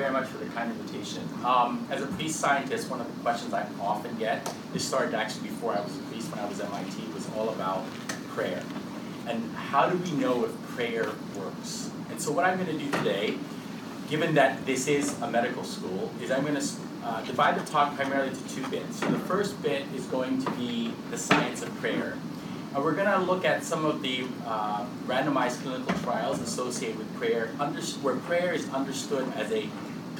very much for the kind invitation. Um, as a priest scientist, one of the questions I often get, this started actually before I was a priest when I was at MIT, was all about prayer. And how do we know if prayer works? And so what I'm going to do today, given that this is a medical school, is I'm going to uh, divide the talk primarily into two bits. So the first bit is going to be the science of prayer. And we're going to look at some of the uh, randomized clinical trials associated with prayer, under, where prayer is understood as a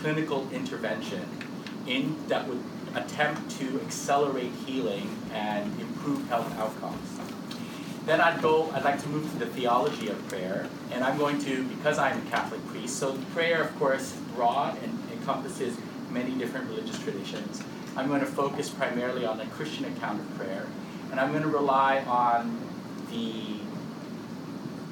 clinical intervention in, that would attempt to accelerate healing and improve health outcomes. Then I'd go, I'd like to move to the theology of prayer, and I'm going to, because I'm a Catholic priest, so prayer, of course, is broad and encompasses many different religious traditions. I'm going to focus primarily on the Christian account of prayer, and I'm going to rely on the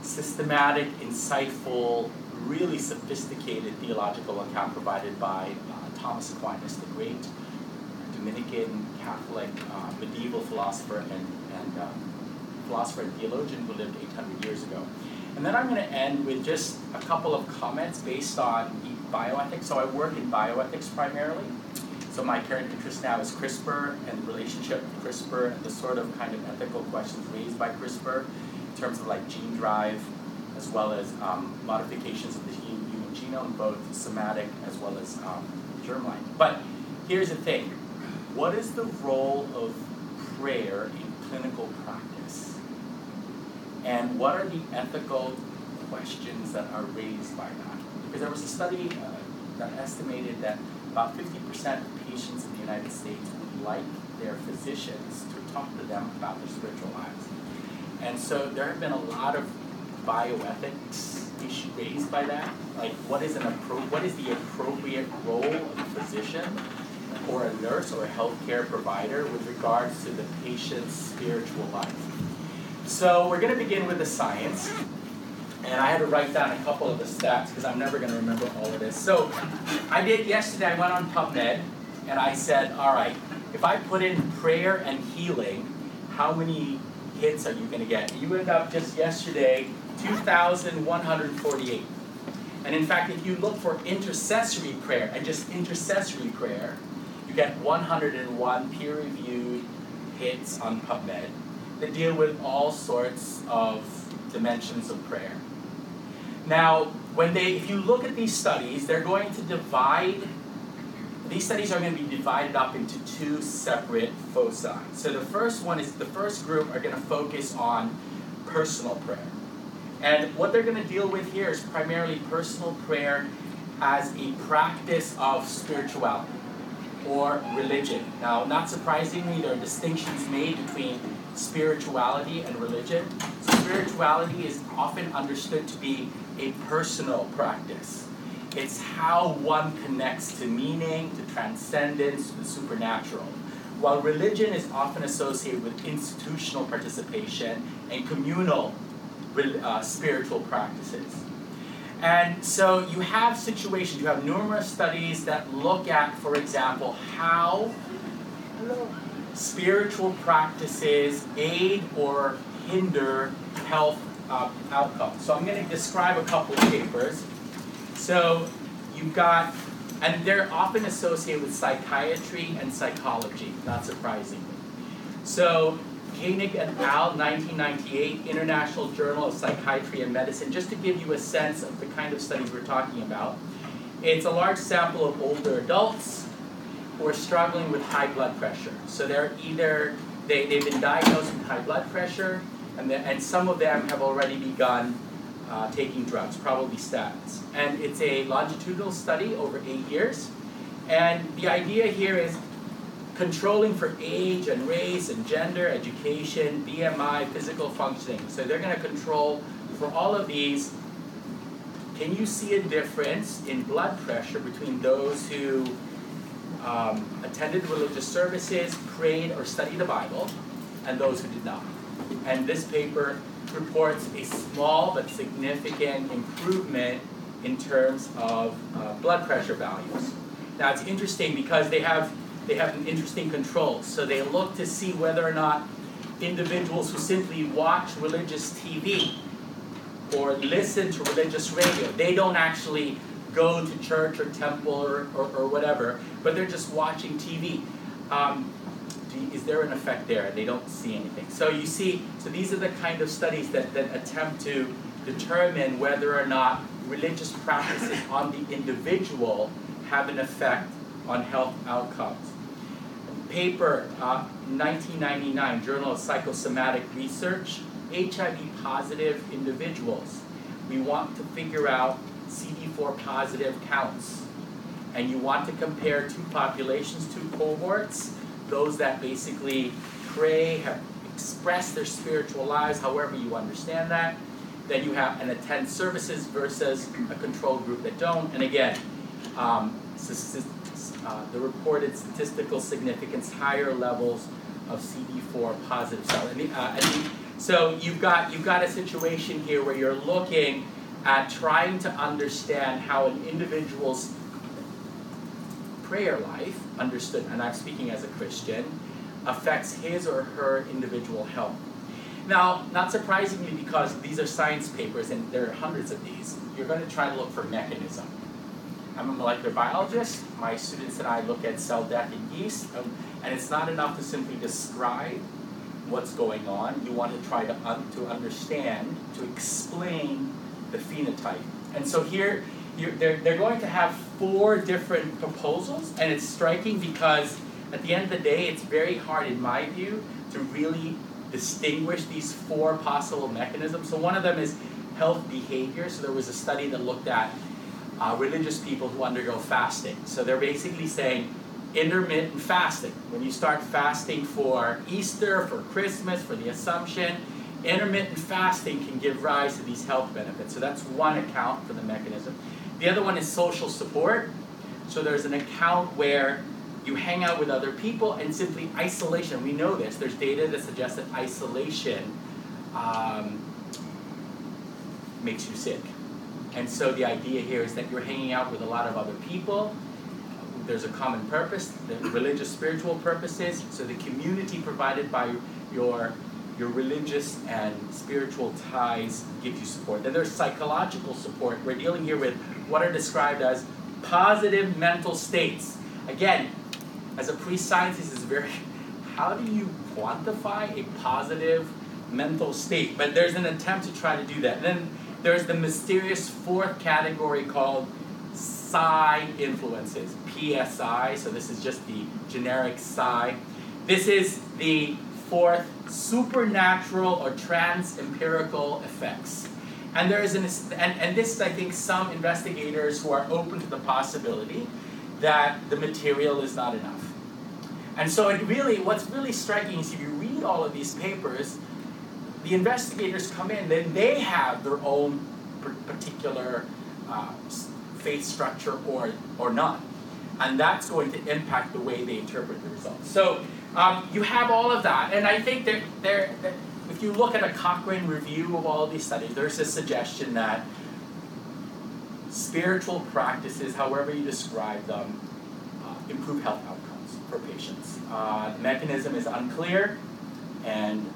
systematic, insightful, really sophisticated theological account provided by uh, Thomas Aquinas, the great Dominican Catholic uh, medieval philosopher and, and uh, philosopher and theologian who lived 800 years ago. And then I'm going to end with just a couple of comments based on bioethics. So I work in bioethics primarily. So my current interest now is CRISPR and the relationship of CRISPR and the sort of kind of ethical questions raised by CRISPR in terms of like gene drive as well as um, modifications of the human genome, both somatic as well as um, germline. But here's the thing. What is the role of prayer in clinical practice? And what are the ethical questions that are raised by that? Because there was a study uh, that estimated that about 50% of patients in the United States would like their physicians to talk to them about their spiritual lives. And so there have been a lot of bioethics issue raised by that. Like, what is an appro- what is the appropriate role of a physician or a nurse or a healthcare provider with regards to the patient's spiritual life? So we're going to begin with the science. And I had to write down a couple of the stats because I'm never going to remember all of this. So I did yesterday, I went on PubMed and I said, all right, if I put in prayer and healing, how many hits are you going to get? You end up just yesterday, 2,148. And in fact, if you look for intercessory prayer and just intercessory prayer, you get 101 peer-reviewed hits on PubMed that deal with all sorts of dimensions of prayer. Now, when they, if you look at these studies, they're going to divide, these studies are going to be divided up into two separate foci. So the first one is, the first group are going to focus on personal prayer. And what they're going to deal with here is primarily personal prayer as a practice of spirituality or religion. Now, not surprisingly, there are distinctions made between spirituality and religion. Spirituality is often understood to be a personal practice. It's how one connects to meaning, to transcendence, to the supernatural. While religion is often associated with institutional participation and communal uh, spiritual practices. And so you have situations, you have numerous studies that look at, for example, how spiritual practices aid or hinder health uh, outcomes. So I'm going to describe a couple of papers. So you've got, and they're often associated with psychiatry and psychology, not surprisingly. So Koenig et al., 1998, International Journal of Psychiatry and Medicine, just to give you a sense of the kind of studies we're talking about. It's a large sample of older adults who are struggling with high blood pressure. So they're either, they, they've been diagnosed with high blood pressure, and, and some of them have already begun uh, taking drugs, probably statins. And it's a longitudinal study over eight years. And the idea here is controlling for age and race and gender, education, BMI, physical functioning. So they're going to control for all of these. Can you see a difference in blood pressure between those who um, attended religious services, prayed, or studied the Bible, and those who did not? And this paper reports a small but significant improvement in terms of uh, blood pressure values. Now it's interesting because they have they have an interesting control. So they look to see whether or not individuals who simply watch religious TV or listen to religious radio, they don't actually go to church or temple or, or, or whatever, but they're just watching TV. Um, is there an effect there? They don't see anything. So you see, so these are the kind of studies that, that attempt to determine whether or not religious practices on the individual have an effect on health outcomes. Paper, uh, 1999, Journal of Psychosomatic Research, HIV positive individuals. We want to figure out CD4 positive counts. And you want to compare two populations, two cohorts, those that basically pray, have expressed their spiritual lives, however you understand that. Then you have and attend services versus a control group that don't. And again, um, uh, the reported statistical significance, higher levels of CD4 positive cells. Uh, so you've got you've got a situation here where you're looking at trying to understand how an individual's prayer life, understood, and I'm speaking as a Christian, affects his or her individual health. Now, not surprisingly, because these are science papers and there are hundreds of these, you're going to try to look for mechanism. I'm a molecular biologist. My students and I look at cell death in yeast, um, and it's not enough to simply describe what's going on. You want to try to, un- to understand, to explain the phenotype. And so here, they're, they're going to have four different proposals, and it's striking because at the end of the day, it's very hard, in my view, to really distinguish these four possible mechanisms. So one of them is health behavior. So there was a study that looked at uh, religious people who undergo fasting. So they're basically saying intermittent fasting. When you start fasting for Easter, for Christmas, for the Assumption, intermittent fasting can give rise to these health benefits. So that's one account for the mechanism. The other one is social support. So there's an account where you hang out with other people and simply isolation. We know this. There's data that suggests that isolation um, makes you sick. And so the idea here is that you're hanging out with a lot of other people. There's a common purpose, the religious, spiritual purposes. So the community provided by your your religious and spiritual ties gives you support. Then there's psychological support. We're dealing here with what are described as positive mental states. Again, as a pre-scientist, is very how do you quantify a positive mental state? But there's an attempt to try to do that. And then there's the mysterious fourth category called psi influences, PSI. So this is just the generic psi. This is the fourth supernatural or trans empirical effects. And there is an and, and this is I think some investigators who are open to the possibility that the material is not enough. And so it really what's really striking is if you read all of these papers, the investigators come in, then they have their own particular uh, faith structure or, or not. And that's going to impact the way they interpret the results. So um, you have all of that. And I think that there, if you look at a Cochrane review of all of these studies, there's a suggestion that spiritual practices, however you describe them, uh, improve health outcomes for patients. Uh, the mechanism is unclear, and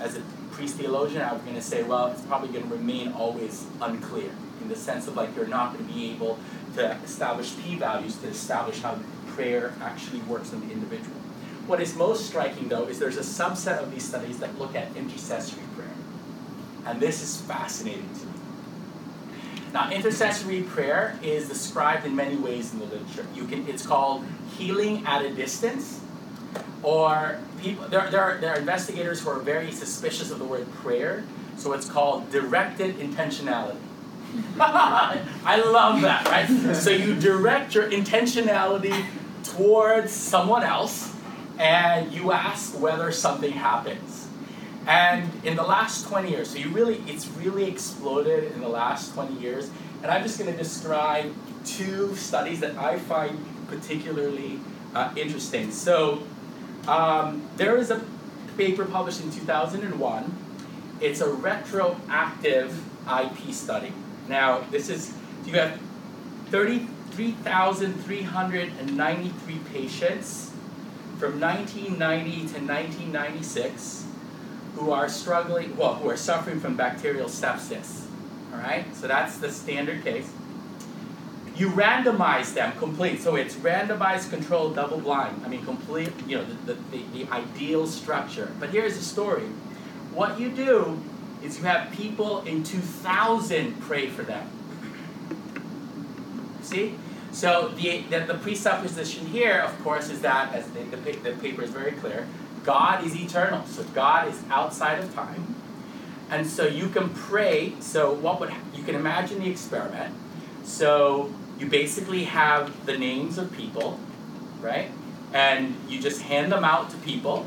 as a priest theologian, I was going to say, well, it's probably going to remain always unclear in the sense of like you're not going to be able to establish p values to establish how prayer actually works in the individual. What is most striking, though, is there's a subset of these studies that look at intercessory prayer. And this is fascinating to me. Now, intercessory prayer is described in many ways in the literature. You can, it's called healing at a distance, or people, there, there, are, there are investigators who are very suspicious of the word prayer, so it's called directed intentionality. I love that, right? so you direct your intentionality towards someone else and you ask whether something happens. And in the last 20 years, so you really, it's really exploded in the last 20 years. And I'm just going to describe two studies that I find particularly uh, interesting. So um, there is a paper published in 2001. It's a retroactive IP study. Now, this is, you have 33,393 patients from 1990 to 1996 who are struggling, well, who are suffering from bacterial sepsis. All right, so that's the standard case. You randomize them complete. So it's randomized, controlled, double blind. I mean, complete, you know, the, the, the, ideal structure. But here's the story. What you do is you have people in 2000 pray for them. See? So the, the, the presupposition here, of course, is that, as the, the, the paper is very clear, God is eternal. So God is outside of time. And so you can pray. So what would you can imagine the experiment. So you basically have the names of people, right? And you just hand them out to people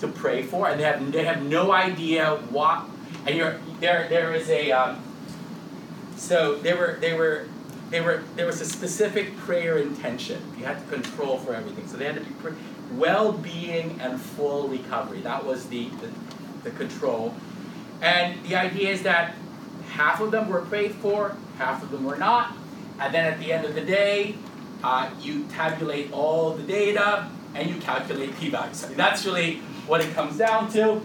to pray for, and they have they have no idea what. And you're there. There is a. Um, so they were they were they were there was a specific prayer intention. You had to control for everything. So they had to be well-being and full recovery. That was the, the the control. And the idea is that half of them were prayed for, half of them were not and then at the end of the day, uh, you tabulate all the data and you calculate p-values. I mean, that's really what it comes down to.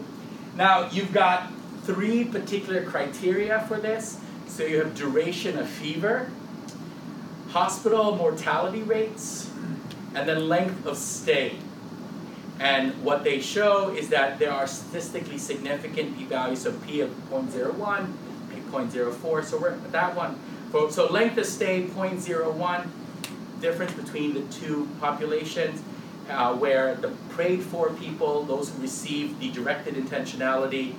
Now, you've got three particular criteria for this. So you have duration of fever, hospital mortality rates, and then length of stay. And what they show is that there are statistically significant p-values of p of 0.01, p 0.04. So we're at that one. So length of stay, 0.01, difference between the two populations, uh, where the prayed for people, those who received the directed intentionality,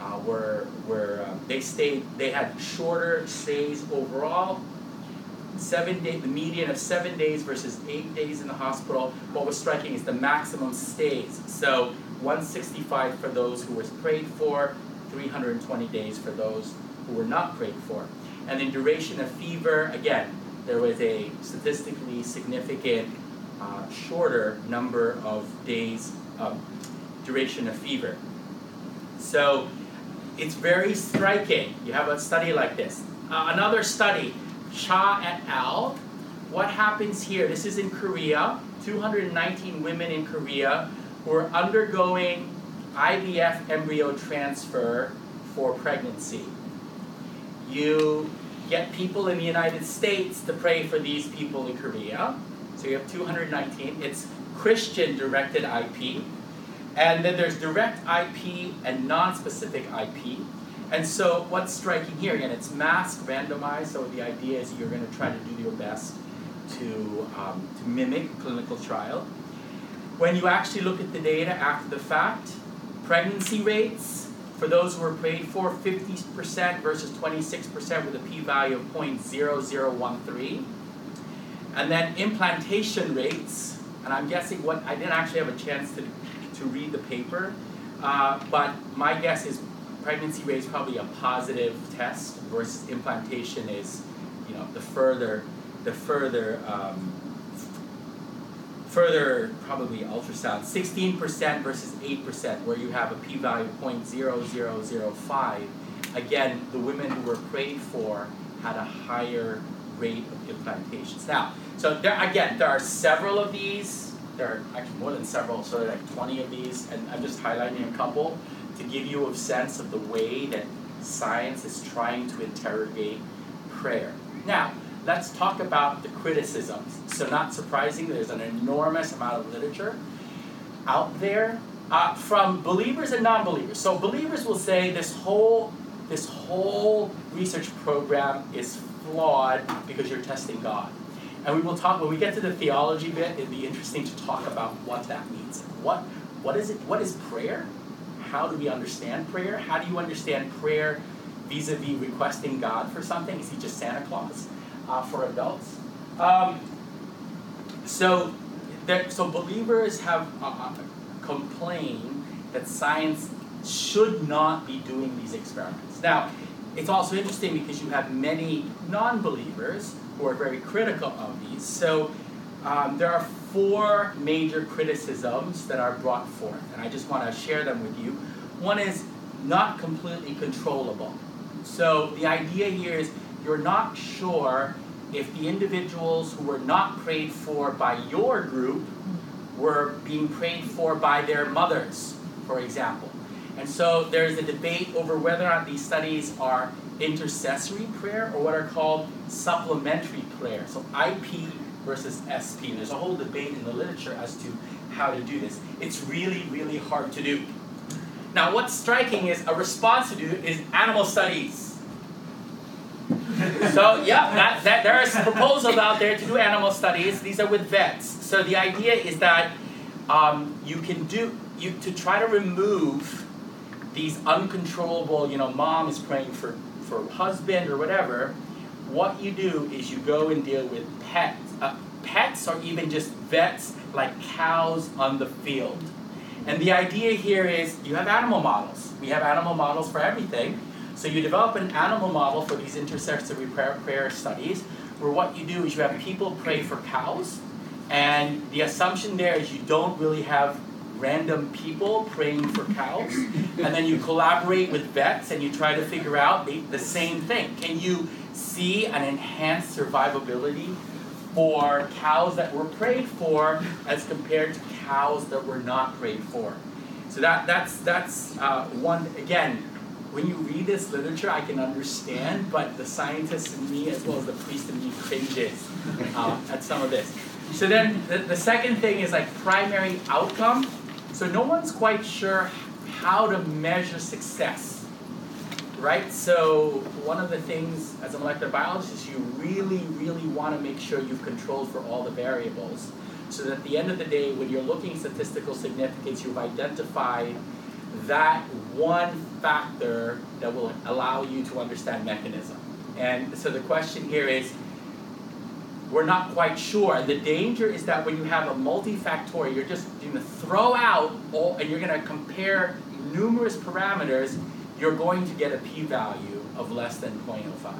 uh, were, were uh, they stayed, they had shorter stays overall, seven day, the median of seven days versus eight days in the hospital. What was striking is the maximum stays. So 165 for those who were prayed for, 320 days for those who were not prayed for. And then duration of fever, again, there was a statistically significant uh, shorter number of days of duration of fever. So it's very striking. You have a study like this. Uh, another study, Cha et al. What happens here? This is in Korea. 219 women in Korea who are undergoing IVF embryo transfer for pregnancy you get people in the United States to pray for these people in Korea. So you have 219. It's Christian directed IP. And then there's direct IP and non-specific IP. And so what's striking here, again, it's masked, randomized, so the idea is you're going to try to do your best to, um, to mimic clinical trial. When you actually look at the data after the fact, pregnancy rates, for those who were paid for, 50% versus 26% with a p-value of 0.0013. And then implantation rates, and I'm guessing what, I didn't actually have a chance to, to read the paper, uh, but my guess is pregnancy rate is probably a positive test versus implantation is, you know, the further, the further um, further probably ultrasound, 16% versus 8%, where you have a p-value of 0.0005. Again, the women who were prayed for had a higher rate of implantations. Now, so there, again, there are several of these. There are actually more than several, so there are like 20 of these, and I'm just highlighting a couple to give you a sense of the way that science is trying to interrogate prayer. Now, let's talk about the criticisms. So not surprising, there's an enormous amount of literature out there uh, from believers and non-believers. So believers will say this whole this whole research program is flawed because you're testing God. And we will talk when we get to the theology bit. It'd be interesting to talk about what that means. What what is it? What is prayer? How do we understand prayer? How do you understand prayer vis-a-vis requesting God for something? Is he just Santa Claus? Uh, for adults. Um, so, there, so believers have uh, uh, complained that science should not be doing these experiments. Now, it's also interesting because you have many non-believers who are very critical of these. So um, there are four major criticisms that are brought forth, and I just want to share them with you. One is not completely controllable. So the idea here is you're not sure if the individuals who were not prayed for by your group were being prayed for by their mothers, for example. And so there's a debate over whether or not these studies are intercessory prayer or what are called supplementary prayer. So IP versus SP. And there's a whole debate in the literature as to how to do this. It's really, really hard to do. Now, what's striking is a response to do is animal studies. So yeah, that, that, there are proposals out there to do animal studies. These are with vets. So the idea is that um, you can do you to try to remove these uncontrollable. You know, mom is praying for for husband or whatever. What you do is you go and deal with pets, uh, pets or even just vets like cows on the field. And the idea here is you have animal models. We have animal models for everything. So you develop an animal model for these intercessory prayer, studies, where what you do is you have people pray for cows, and the assumption there is you don't really have random people praying for cows, and then you collaborate with vets and you try to figure out the, the same thing. Can you see an enhanced survivability for cows that were prayed for as compared to cows that were not prayed for? So that, that's, that's uh, one, again, when you read this literature, I can understand, but the scientist in me, as well as the priest in me, cringes uh, at some of this. So then the, the second thing is like primary outcome. So no one's quite sure how to measure success, right? So one of the things as a molecular biologist, you really, really want to make sure you've controlled for all the variables. So that at the end of the day, when you're looking at statistical significance, you've identified that one factor that will allow you to understand mechanism. And so the question here is, we're not quite sure. And the danger is that when you have a multifactorial, you're just going to throw out all, and you're going to compare numerous parameters, you're going to get a p-value of less than 0.05.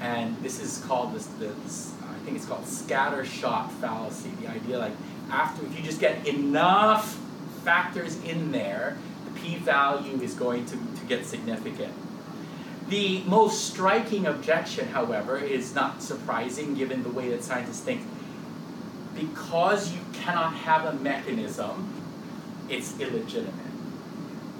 And this is called this, this, I think it's called scatter shot fallacy. The idea like after, if you just get enough factors in there, p-value is going to, to get significant. The most striking objection, however, is not surprising given the way that scientists think. Because you cannot have a mechanism, it's illegitimate.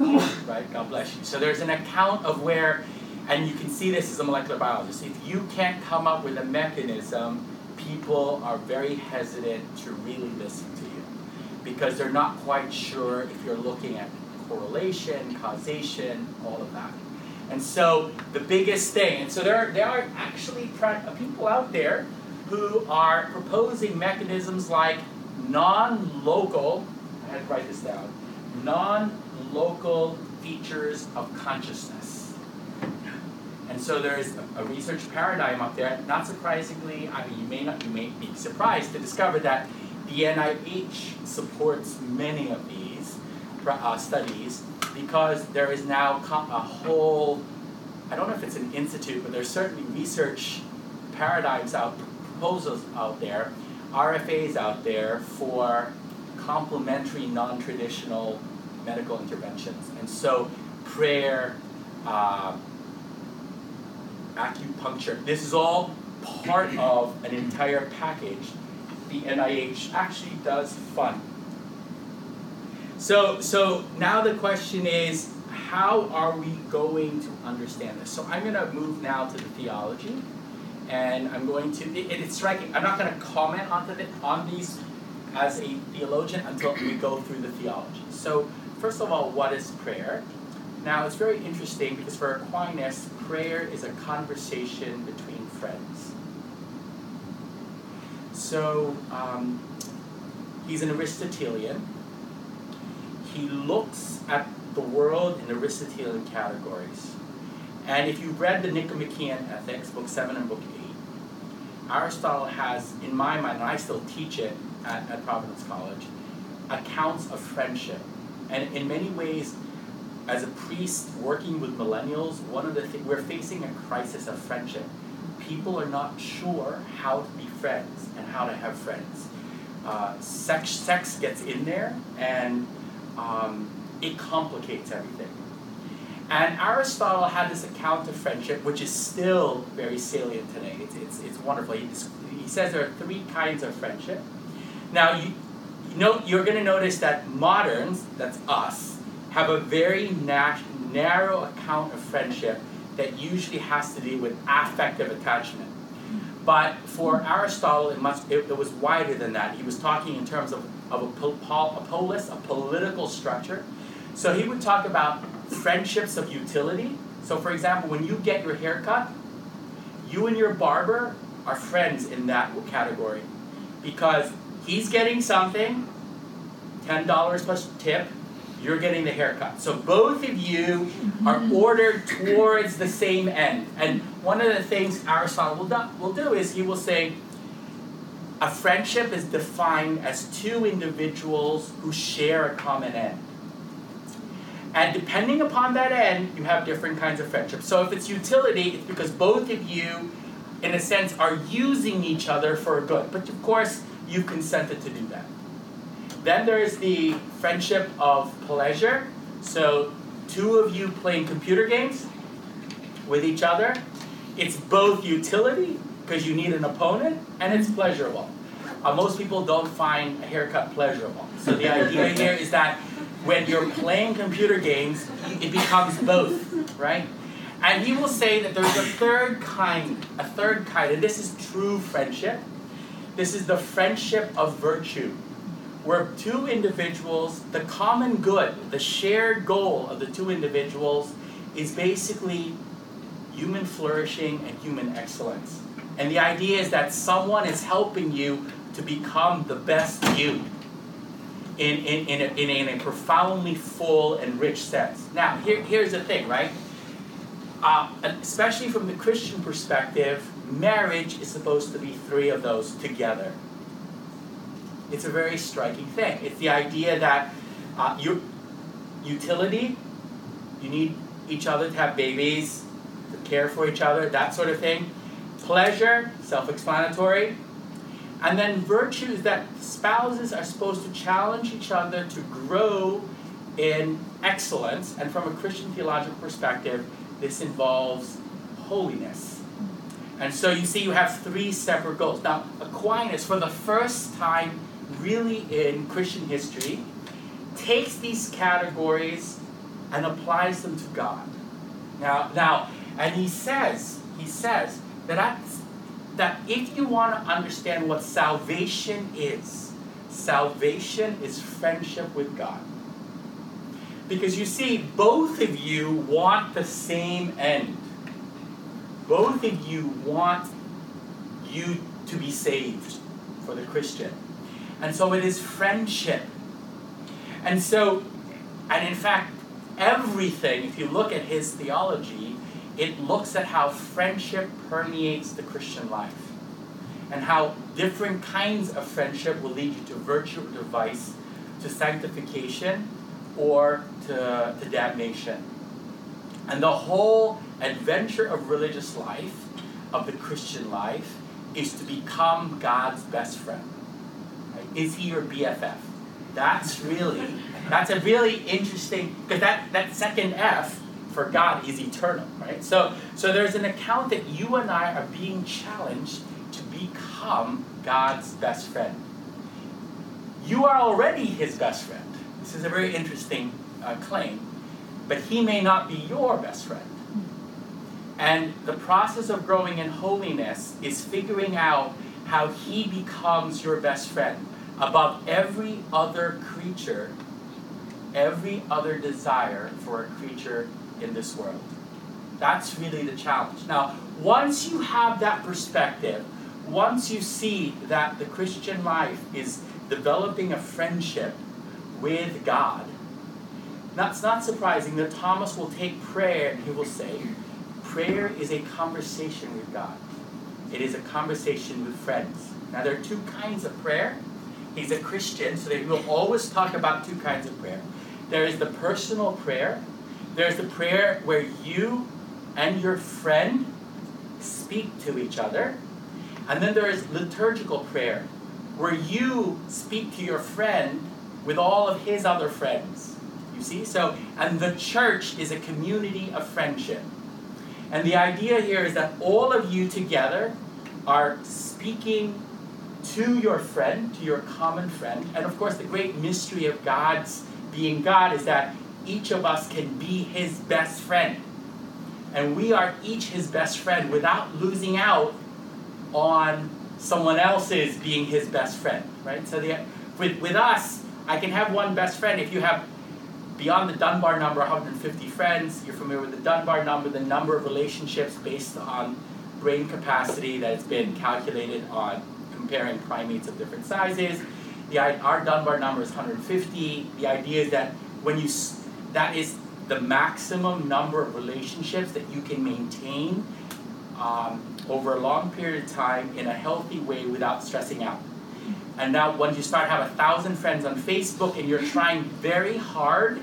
right? God bless you. So there's an account of where, and you can see this as a molecular biologist, if you can't come up with a mechanism, people are very hesitant to really listen to you because they're not quite sure if you're looking at correlation, causation, all of that. And so the biggest thing, and so there are, there are actually uh, people out there who are proposing mechanisms like non-local, I had to write this down, non-local features of consciousness. And so there's a, a research paradigm up there. Not surprisingly, I mean, you may not, you may be surprised to discover that the NIH supports many of these uh, studies because there is now a whole, I don't know if it's an institute, but there's certainly research paradigms out, proposals out there, RFAs out there for complementary non-traditional medical interventions. And so prayer, uh, acupuncture, this is all part of an entire package the NIH actually does fund. So, so now the question is, how are we going to understand this? So I'm going to move now to the theology, and I'm going to. It, it's striking. I'm not going to comment on the, on these as a theologian until we go through the theology. So first of all, what is prayer? Now it's very interesting because for Aquinas, prayer is a conversation between friends. So um, he's an Aristotelian he looks at the world in Aristotelian categories. And if you've read the Nicomachean Ethics, book 7 and book 8, Aristotle has, in my mind, and I still teach it at, at Providence College, accounts of friendship. And in many ways, as a priest working with millennials, one of the things, we're facing a crisis of friendship. People are not sure how to be friends and how to have friends. Uh, sex, sex gets in there, and um, it complicates everything. And Aristotle had this account of friendship, which is still very salient today. It's, it's, it's wonderful. He, he says there are three kinds of friendship. Now, you, you know, you're going to notice that moderns, that's us, have a very narrow account of friendship that usually has to do with affective attachment. But for Aristotle, it, must, it, it was wider than that. He was talking in terms of, of a, pol, a polis, a political structure. So he would talk about friendships of utility. So, for example, when you get your haircut, you and your barber are friends in that category because he's getting something, $10 plus tip, you're getting the haircut. So both of you are ordered towards the same end. And one of the things Aristotle will do, will do is he will say, a friendship is defined as two individuals who share a common end. And depending upon that end, you have different kinds of friendships. So if it's utility, it's because both of you, in a sense, are using each other for a good. But of course, you consented to do that. Then there's the friendship of pleasure. So two of you playing computer games with each other. It's both utility, because you need an opponent, and it's pleasurable. Uh, most people don't find a haircut pleasurable. So the idea here is that when you're playing computer games, it becomes both, right? And he will say that there's a third kind, a third kind, and this is true friendship. This is the friendship of virtue, where two individuals, the common good, the shared goal of the two individuals is basically human flourishing and human excellence. And the idea is that someone is helping you to become the best you in, in, in, a, in, a, in a profoundly full and rich sense. Now, here, here's the thing, right? Uh, especially from the Christian perspective, marriage is supposed to be three of those together. It's a very striking thing. It's the idea that uh, your utility, you need each other to have babies, to care for each other, that sort of thing. Pleasure, self explanatory. And then virtues that spouses are supposed to challenge each other to grow in excellence. And from a Christian theological perspective, this involves holiness. And so you see, you have three separate goals. Now, Aquinas, for the first time really in Christian history, takes these categories and applies them to God. Now, now, and he says, he says that that if you want to understand what salvation is, salvation is friendship with God. Because you see, both of you want the same end. Both of you want you to be saved for the Christian. And so it is friendship. And so, and in fact, everything, if you look at his theology, it looks at how friendship permeates the Christian life and how different kinds of friendship will lead you to virtue or to vice, to sanctification or to, to damnation. And the whole adventure of religious life, of the Christian life, is to become God's best friend. Is he your BFF? That's really, that's a really interesting, because that, that second F for God is eternal, right? So, so there's an account that you and I are being challenged to become God's best friend. You are already his best friend. This is a very interesting uh, claim, but he may not be your best friend. And the process of growing in holiness is figuring out how he becomes your best friend above every other creature, every other desire for a creature in this world. That's really the challenge. Now, once you have that perspective, once you see that the Christian life is developing a friendship with God, that's not surprising that Thomas will take prayer and he will say, prayer is a conversation with God. It is a conversation with friends. Now, there are two kinds of prayer. He's a Christian, so he will always talk about two kinds of prayer. There is the personal prayer, there's the prayer where you and your friend speak to each other. And then there is liturgical prayer, where you speak to your friend with all of his other friends. You see? So, and the church is a community of friendship. And the idea here is that all of you together are speaking to your friend, to your common friend. And of course, the great mystery of God's being God is that each of us can be his best friend. And we are each his best friend without losing out on someone else's being his best friend, right? So the, with, with us, I can have one best friend. If you have beyond the Dunbar number, 150 friends, you're familiar with the Dunbar number, the number of relationships based on brain capacity that has been calculated on comparing primates of different sizes. The, our Dunbar number is 150. The idea is that when you, that is the maximum number of relationships that you can maintain um, over a long period of time in a healthy way without stressing out. And now, once you start have a thousand friends on Facebook and you're trying very hard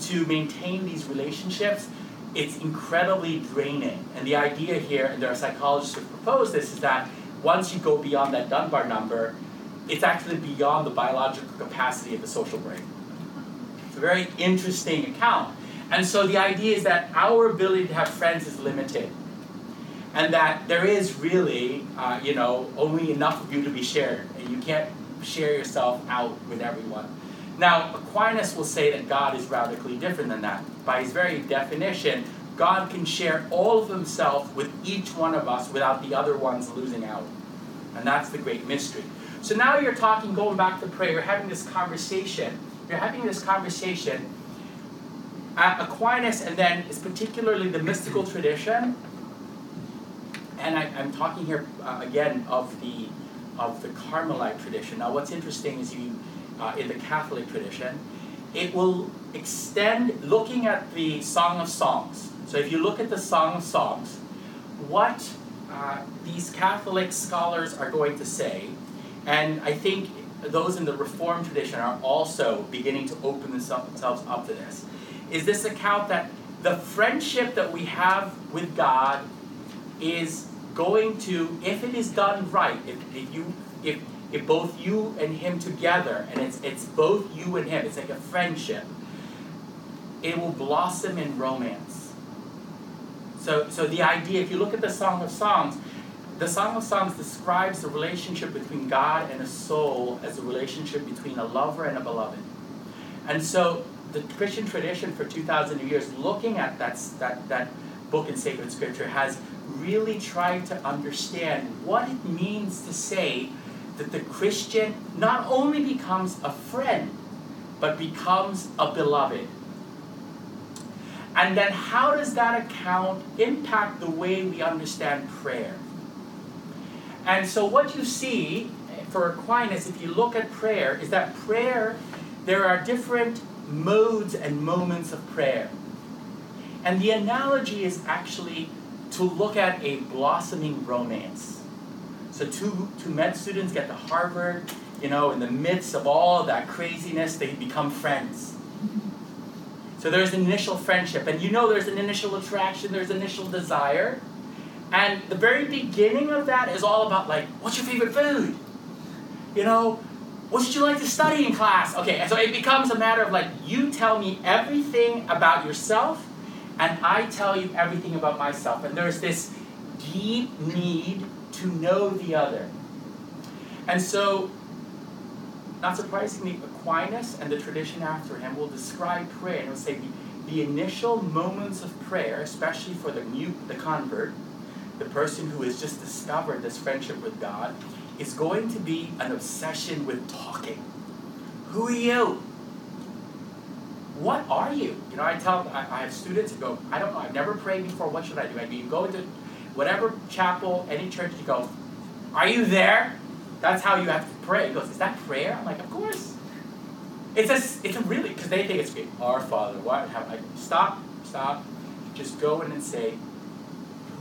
to maintain these relationships, it's incredibly draining. And the idea here, and there are psychologists who propose this, is that once you go beyond that Dunbar number, it's actually beyond the biological capacity of the social brain. It's a very interesting account. And so the idea is that our ability to have friends is limited and that there is really, uh, you know, only enough of you to be shared, and you can't share yourself out with everyone. Now, Aquinas will say that God is radically different than that. By his very definition, God can share all of himself with each one of us without the other ones losing out. And that's the great mystery. So now you're talking, going back to prayer, you're having this conversation. You're having this conversation. At Aquinas, and then is particularly the mystical tradition, and I, am talking here uh, again of the of the Carmelite tradition. Now, what's interesting is you uh, in the Catholic tradition, it will extend looking at the Song of Songs. So, if you look at the Song of Songs, what uh, these Catholic scholars are going to say, and I think those in the Reformed tradition are also beginning to open themselves up to this, is this account that the friendship that we have with God is going to, if it is done right, if, if you, if, if both you and him together, and it's, it's both you and him, it's like a friendship, it will blossom in romance. So, so the idea, if you look at the Song of Songs, the Song of Songs describes the relationship between God and a soul as a relationship between a lover and a beloved. And so the Christian tradition for 2,000 years, looking at that, that, that book in sacred scripture, has really tried to understand what it means to say that the Christian not only becomes a friend, but becomes a beloved. And then how does that account impact the way we understand prayer? And so what you see for Aquinas, if you look at prayer, is that prayer, there are different modes and moments of prayer. And the analogy is actually to look at a blossoming romance. So two, two med students get to Harvard, you know, in the midst of all that craziness, they become friends. So there's an initial friendship, and you know there's an initial attraction, there's initial desire. And the very beginning of that is all about like, what's your favorite food? You know, what should you like to study in class? Okay, so it becomes a matter of like, you tell me everything about yourself, and I tell you everything about myself. And there's this deep need to know the other. And so, not surprisingly, Aquinas and the tradition after him will describe prayer and will say the, the initial moments of prayer, especially for the new the convert, the person who has just discovered this friendship with God, is going to be an obsession with talking. Who are you? what are you? You know, I tell, I, I have students who go, I don't know, I've never prayed before, what should I do? I mean, you go into whatever chapel, any church, you go, are you there? That's how you have to pray. He goes, is that prayer? I'm like, of course. It's a, it's a really, because they think it's great. Our Father, what, have I, stop, stop. Just go in and say,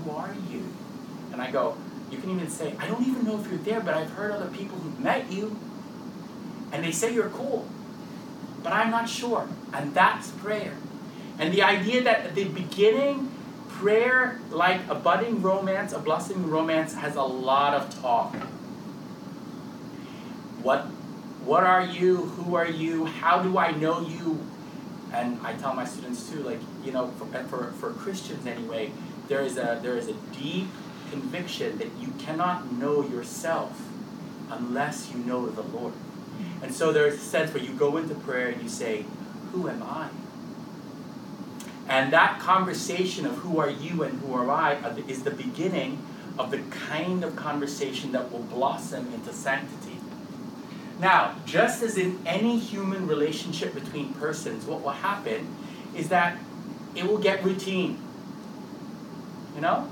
who are you? And I go, you can even say, I don't even know if you're there, but I've heard other people who've met you, and they say you're cool but I'm not sure. And that's prayer. And the idea that at the beginning, prayer, like a budding romance, a blossoming romance, has a lot of talk. What, what are you? Who are you? How do I know you? And I tell my students too, like, you know, for, for, for Christians anyway, there is, a, there is a deep conviction that you cannot know yourself unless you know the Lord. And so there's a sense where you go into prayer and you say, Who am I? And that conversation of who are you and who are I uh, is the beginning of the kind of conversation that will blossom into sanctity. Now, just as in any human relationship between persons, what will happen is that it will get routine. You know?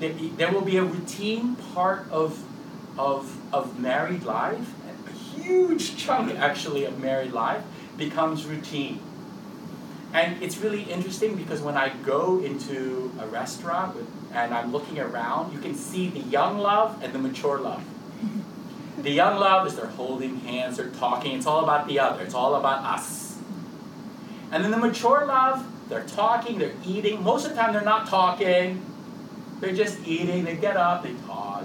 There will be a routine part of, of, of married life, a huge chunk actually of married life becomes routine. And it's really interesting because when I go into a restaurant and I'm looking around, you can see the young love and the mature love. The young love is they're holding hands, they're talking, it's all about the other, it's all about us. And then the mature love, they're talking, they're eating. Most of the time, they're not talking, they're just eating, they get up, they talk.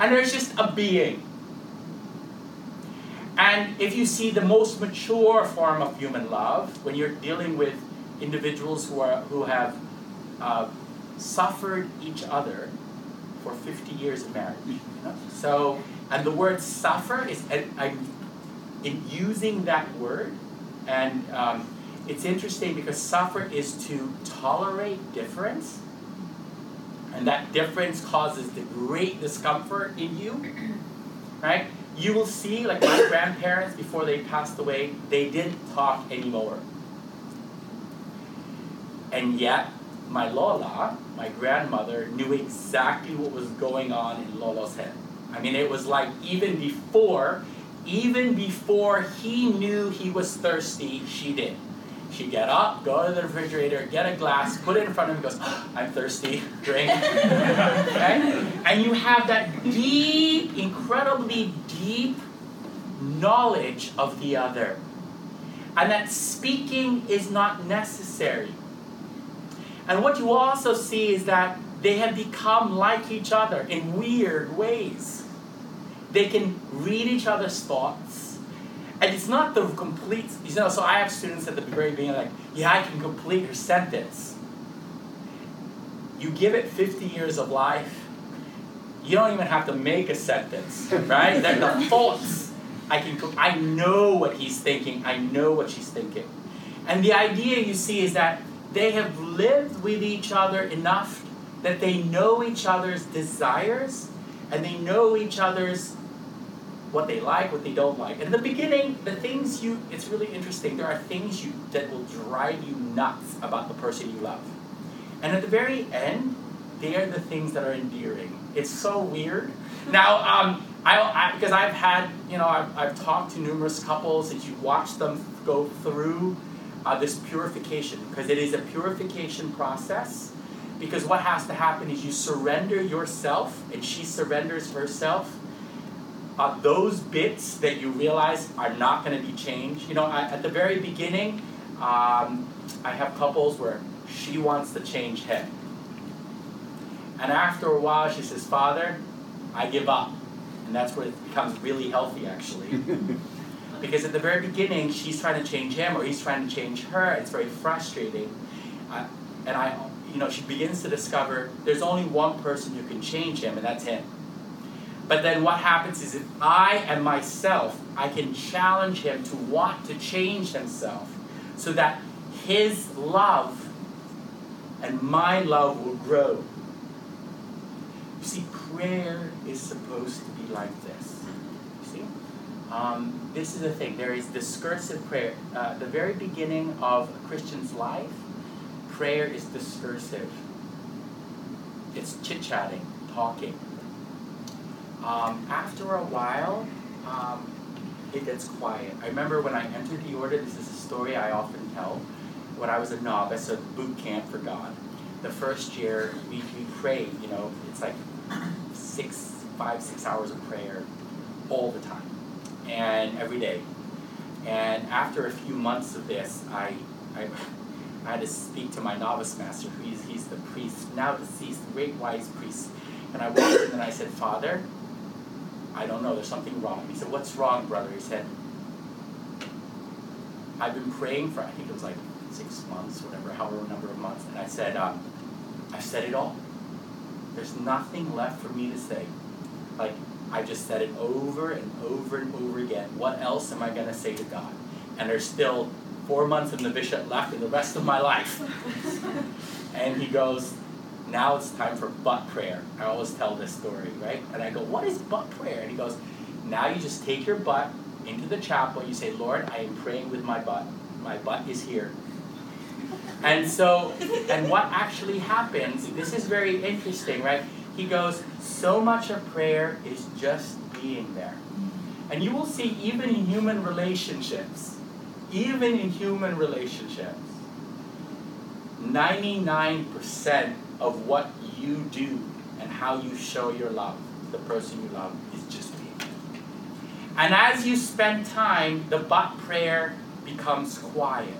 And there's just a being. And if you see the most mature form of human love, when you're dealing with individuals who, are, who have uh, suffered each other for 50 years of marriage. You know? So, and the word suffer is, I'm in using that word, and um, it's interesting because suffer is to tolerate difference, and that difference causes the great discomfort in you, right? You will see, like my grandparents before they passed away, they didn't talk anymore. And yet, my Lola, my grandmother, knew exactly what was going on in Lolo's head. I mean, it was like even before, even before he knew he was thirsty, she did. She'd get up, go to the refrigerator, get a glass, put it in front of him, goes, oh, I'm thirsty, drink. okay? And you have that deep, incredibly deep knowledge of the other. And that speaking is not necessary. And what you also see is that they have become like each other in weird ways. They can read each other's thoughts. And it's not the complete, you know, so I have students at the very beginning like, yeah, I can complete your sentence. You give it 50 years of life, you don't even have to make a sentence, right? They're the thoughts. I can, I know what he's thinking. I know what she's thinking. And the idea you see is that they have lived with each other enough that they know each other's desires and they know each other's what they like, what they don't like. And in the beginning, the things you, it's really interesting. There are things you that will drive you nuts about the person you love. And at the very end, they are the things that are endearing. It's so weird. Now, um, I, I, because I've had, you know, I've, I've talked to numerous couples and you watch them go through uh, this purification because it is a purification process. Because what has to happen is you surrender yourself and she surrenders herself. Uh, those bits that you realize are not going to be changed. You know, at, at the very beginning, um, I have couples where she wants to change him. And after a while, she says, Father, I give up. And that's where it becomes really healthy, actually. Because at the very beginning, she's trying to change him or he's trying to change her. It's very frustrating. Uh, and I, you know, she begins to discover there's only one person who can change him, and that's him. But then what happens is if I am myself, I can challenge him to want to change himself so that his love and my love will grow. You see, prayer is supposed to be like this. You see? Um, this is the thing. There is discursive prayer. Uh, the very beginning of a Christian's life, prayer is discursive. It's chit chatting, talking. Um, after a while, um, it gets quiet. I remember when I entered the order, this is a story I often tell. When I was a novice at boot camp for God, the first year we, we prayed, you know, it's like six, five, six hours of prayer all the time and every day. And after a few months of this, I, I, I had to speak to my novice master, who he's, he's the priest, now deceased, great wise priest. And I walked in and I said, Father, I don't know, there's something wrong. He said, What's wrong, brother? He said, I've been praying for, I think it was like six months, whatever, however number of months. And I said, um, I've said it all. There's nothing left for me to say. Like, I just said it over and over and over again. What else am I going to say to God? And there's still four months of bishop left in the rest of my life. and he goes, now it's time for butt prayer. I always tell this story, right? And I go, what is butt prayer? And he goes, now you just take your butt into the chapel. You say, Lord, I am praying with my butt. My butt is here. And so, and what actually happens, this is very interesting, right? He goes, so much of prayer is just being there. And you will see, even in human relationships, even in human relationships, 99% of what you do and how you show your love, the person you love, is just there. And as you spend time, the butt prayer becomes quiet.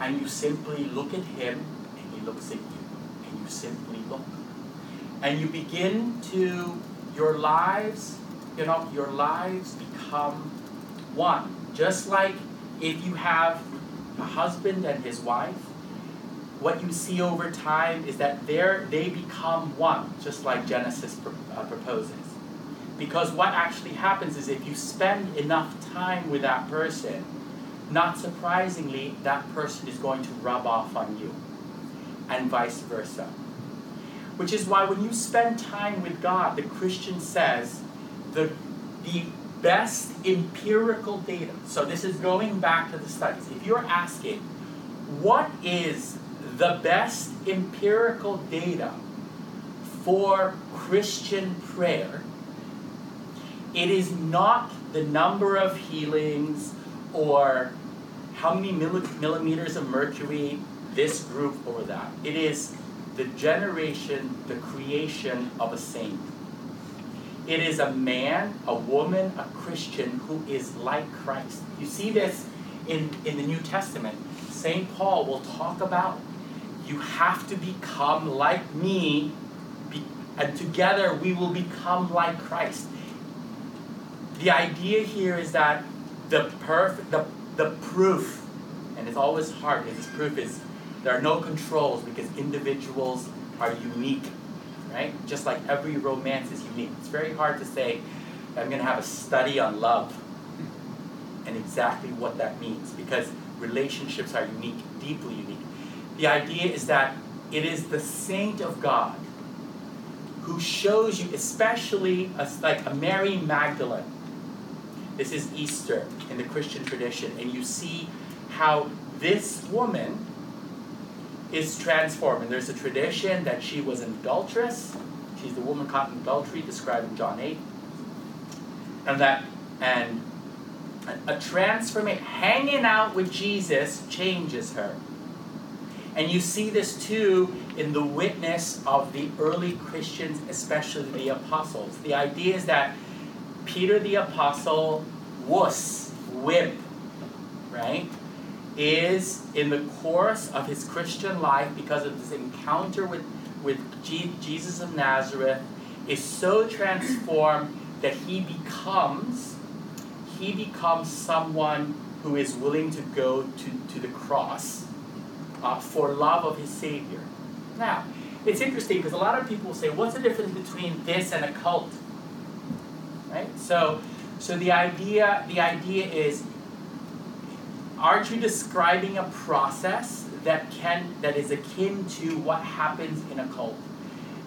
And you simply look at him, and he looks at you, and you simply look. And you begin to, your lives, you know, your lives become one. Just like if you have a husband and his wife, what you see over time is that they become one, just like Genesis uh, proposes. Because what actually happens is if you spend enough time with that person, not surprisingly, that person is going to rub off on you, and vice versa. Which is why when you spend time with God, the Christian says the, the best empirical data. So this is going back to the studies. If you're asking, what is the best empirical data for Christian prayer, it is not the number of healings or how many millimeters of mercury this group or that. It is the generation, the creation of a saint. It is a man, a woman, a Christian who is like Christ. You see this in, in the New Testament. St. Paul will talk about you have to become like me, and together we will become like Christ. The idea here is that the perfect, the, the proof, and it's always hard because proof is there are no controls because individuals are unique, right? Just like every romance is unique. It's very hard to say, I'm going to have a study on love and exactly what that means because relationships are unique, deeply unique. The idea is that it is the saint of God who shows you, especially a, like a Mary Magdalene. This is Easter in the Christian tradition, and you see how this woman is transformed. And there's a tradition that she was an adulteress. She's the woman caught in adultery, described in John 8. And that, and a, a transformation, hanging out with Jesus changes her. And you see this too in the witness of the early Christians, especially the apostles. The idea is that Peter the apostle, wuss, whip, right? Is in the course of his Christian life, because of this encounter with, with Jesus of Nazareth, is so transformed that he becomes he becomes someone who is willing to go to, to the cross uh, for love of his Savior. Now, it's interesting because a lot of people say, what's the difference between this and a cult? Right? So, so the idea the idea is aren't you describing a process that can that is akin to what happens in a cult?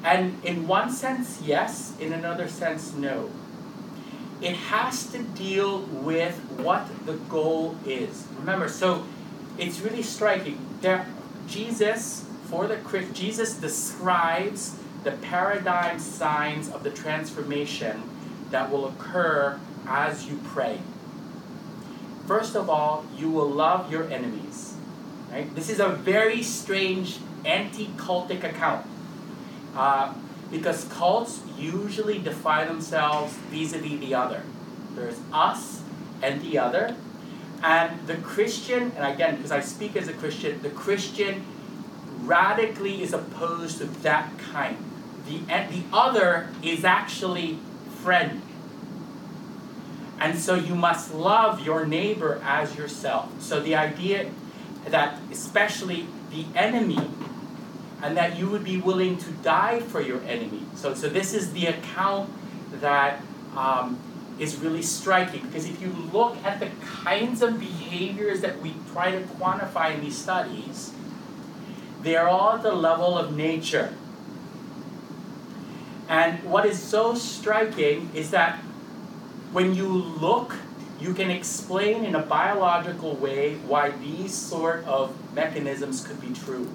And in one sense, yes. In another sense, no. It has to deal with what the goal is. Remember, so it's really striking. There, Jesus for the Christ, Jesus describes the paradigm signs of the transformation that will occur as you pray. First of all, you will love your enemies. Right? This is a very strange anti-cultic account. Uh, because cults usually define themselves vis-a-vis the other. There's us and the other. And the Christian, and again, because I speak as a Christian, the Christian radically is opposed to that kind. The, the other is actually friend. And so you must love your neighbor as yourself. So the idea that especially the enemy and that you would be willing to die for your enemy. So, so this is the account that um, is really striking because if you look at the kinds of behaviors that we try to quantify in these studies, they are all at the level of nature. And what is so striking is that when you look, you can explain in a biological way why these sort of mechanisms could be true.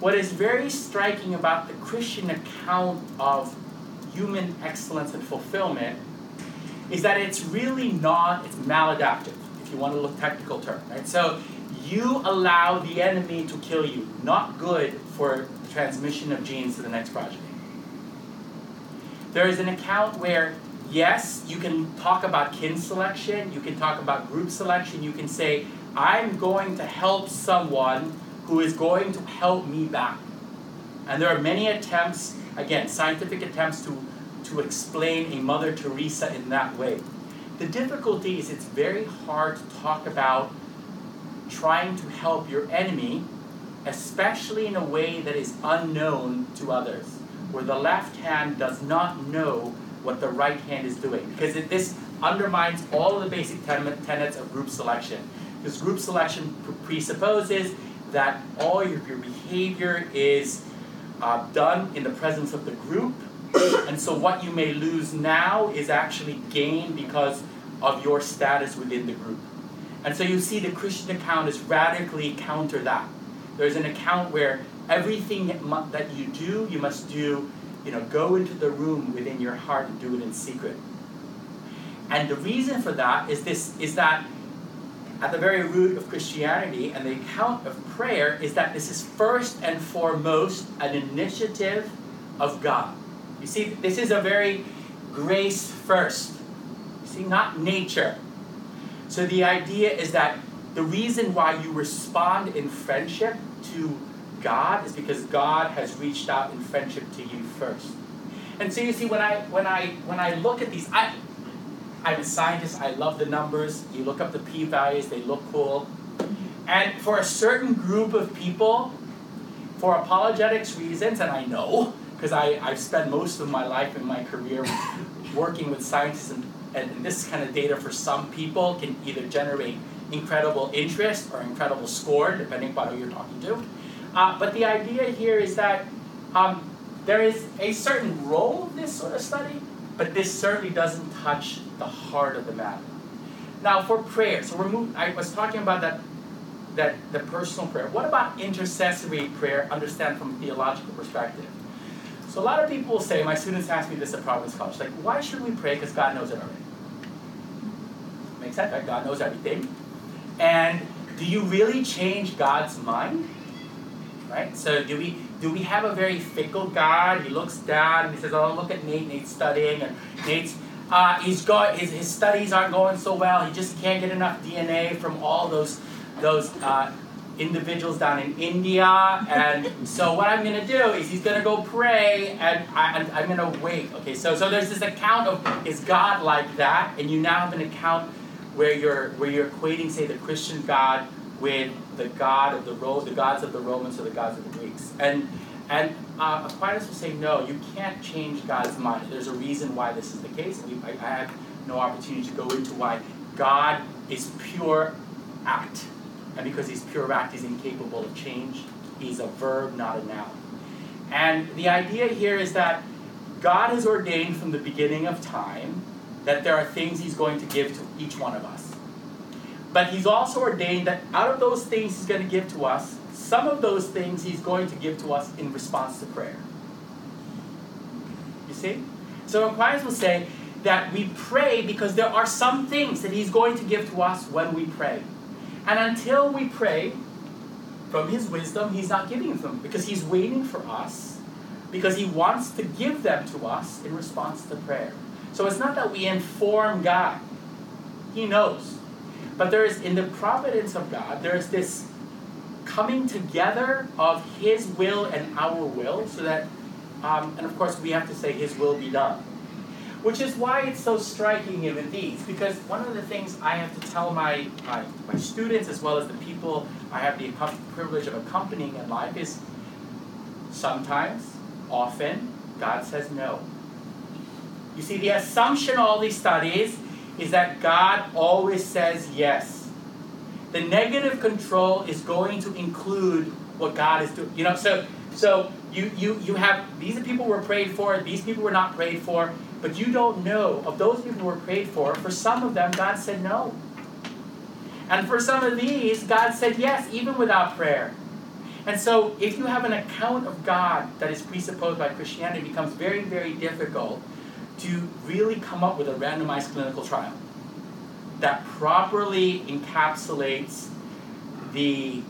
What is very striking about the Christian account of human excellence and fulfillment is that it's really not, it's maladaptive, if you want to look technical term, right? So you allow the enemy to kill you, not good for transmission of genes to the next progeny. There is an account where, yes, you can talk about kin selection, you can talk about group selection, you can say, I'm going to help someone who is going to help me back. And there are many attempts, again, scientific attempts to, to explain a Mother Teresa in that way. The difficulty is it's very hard to talk about trying to help your enemy, especially in a way that is unknown to others, where the left hand does not know what the right hand is doing. Because it, this undermines all of the basic ten- tenets of group selection. Because group selection presupposes that all of your behavior is uh, done in the presence of the group. and so what you may lose now is actually gained because of your status within the group. And so you see the Christian account is radically counter that. There's an account where everything that you do, you must do, you know, go into the room within your heart and do it in secret. And the reason for that is this is that at the very root of Christianity and the account of prayer is that this is first and foremost an initiative of God. You see, this is a very grace first. You see, not nature. So the idea is that the reason why you respond in friendship to God is because God has reached out in friendship to you first. And so you see when I when I when I look at these I I'm a scientist, I love the numbers. You look up the p values, they look cool. And for a certain group of people, for apologetics reasons, and I know, because I've spent most of my life in my career working with scientists and and this kind of data for some people can either generate incredible interest or incredible score, depending upon who you're talking to. Uh, but the idea here is that um, there is a certain role of this sort of study, but this certainly doesn't touch the heart of the matter. Now, for prayer, so we're moving, I was talking about that, that the personal prayer. What about intercessory prayer? Understand from a theological perspective. So a lot of people will say, my students ask me this at Providence College, like, why should we pray? Because God knows it already. Makes sense, right? God knows everything. And do you really change God's mind? Right? So do we do we have a very fickle God? He looks down and he says, "Oh, look at Nate. Nate's studying, and Nate's uh, he's got his, his studies aren't going so well. He just can't get enough DNA from all those those uh, individuals down in India. And so what I'm going to do is he's going to go pray, and I, am going to wait. Okay, so so there's this account of is God like that, and you now have an account where you're where you're equating, say, the Christian God with the God of the Ro- the gods of the Romans or the gods of the Greeks, and and uh, Aquinas will say, no, you can't change God's mind. There's a reason why this is the case. I, I have no opportunity to go into why God is pure act. And because he's pure act, he's incapable of change. He's a verb, not a noun. And the idea here is that God has ordained from the beginning of time that there are things he's going to give to each one of us. But he's also ordained that out of those things he's going to give to us, some of those things he's going to give to us in response to prayer. You see? So Aquinas will say that we pray because there are some things that he's going to give to us when we pray. And until we pray, from his wisdom, he's not giving them because he's waiting for us because he wants to give them to us in response to prayer. So it's not that we inform God. He knows. But there is, in the providence of God, there is this coming together of His will and our will, so that, um, and of course, we have to say, His will be done. Which is why it's so striking in these, because one of the things I have to tell my, my, my students, as well as the people I have the privilege of accompanying in life, is sometimes, often, God says no. You see, the assumption all these studies is that God always says yes. The negative control is going to include what God is doing. You know, so so you you you have these people were prayed for, these people were not prayed for, but you don't know of those people who were prayed for. For some of them, God said no. And for some of these, God said yes, even without prayer. And so, if you have an account of God that is presupposed by Christianity, it becomes very, very difficult to really come up with a randomized clinical trial that properly encapsulates the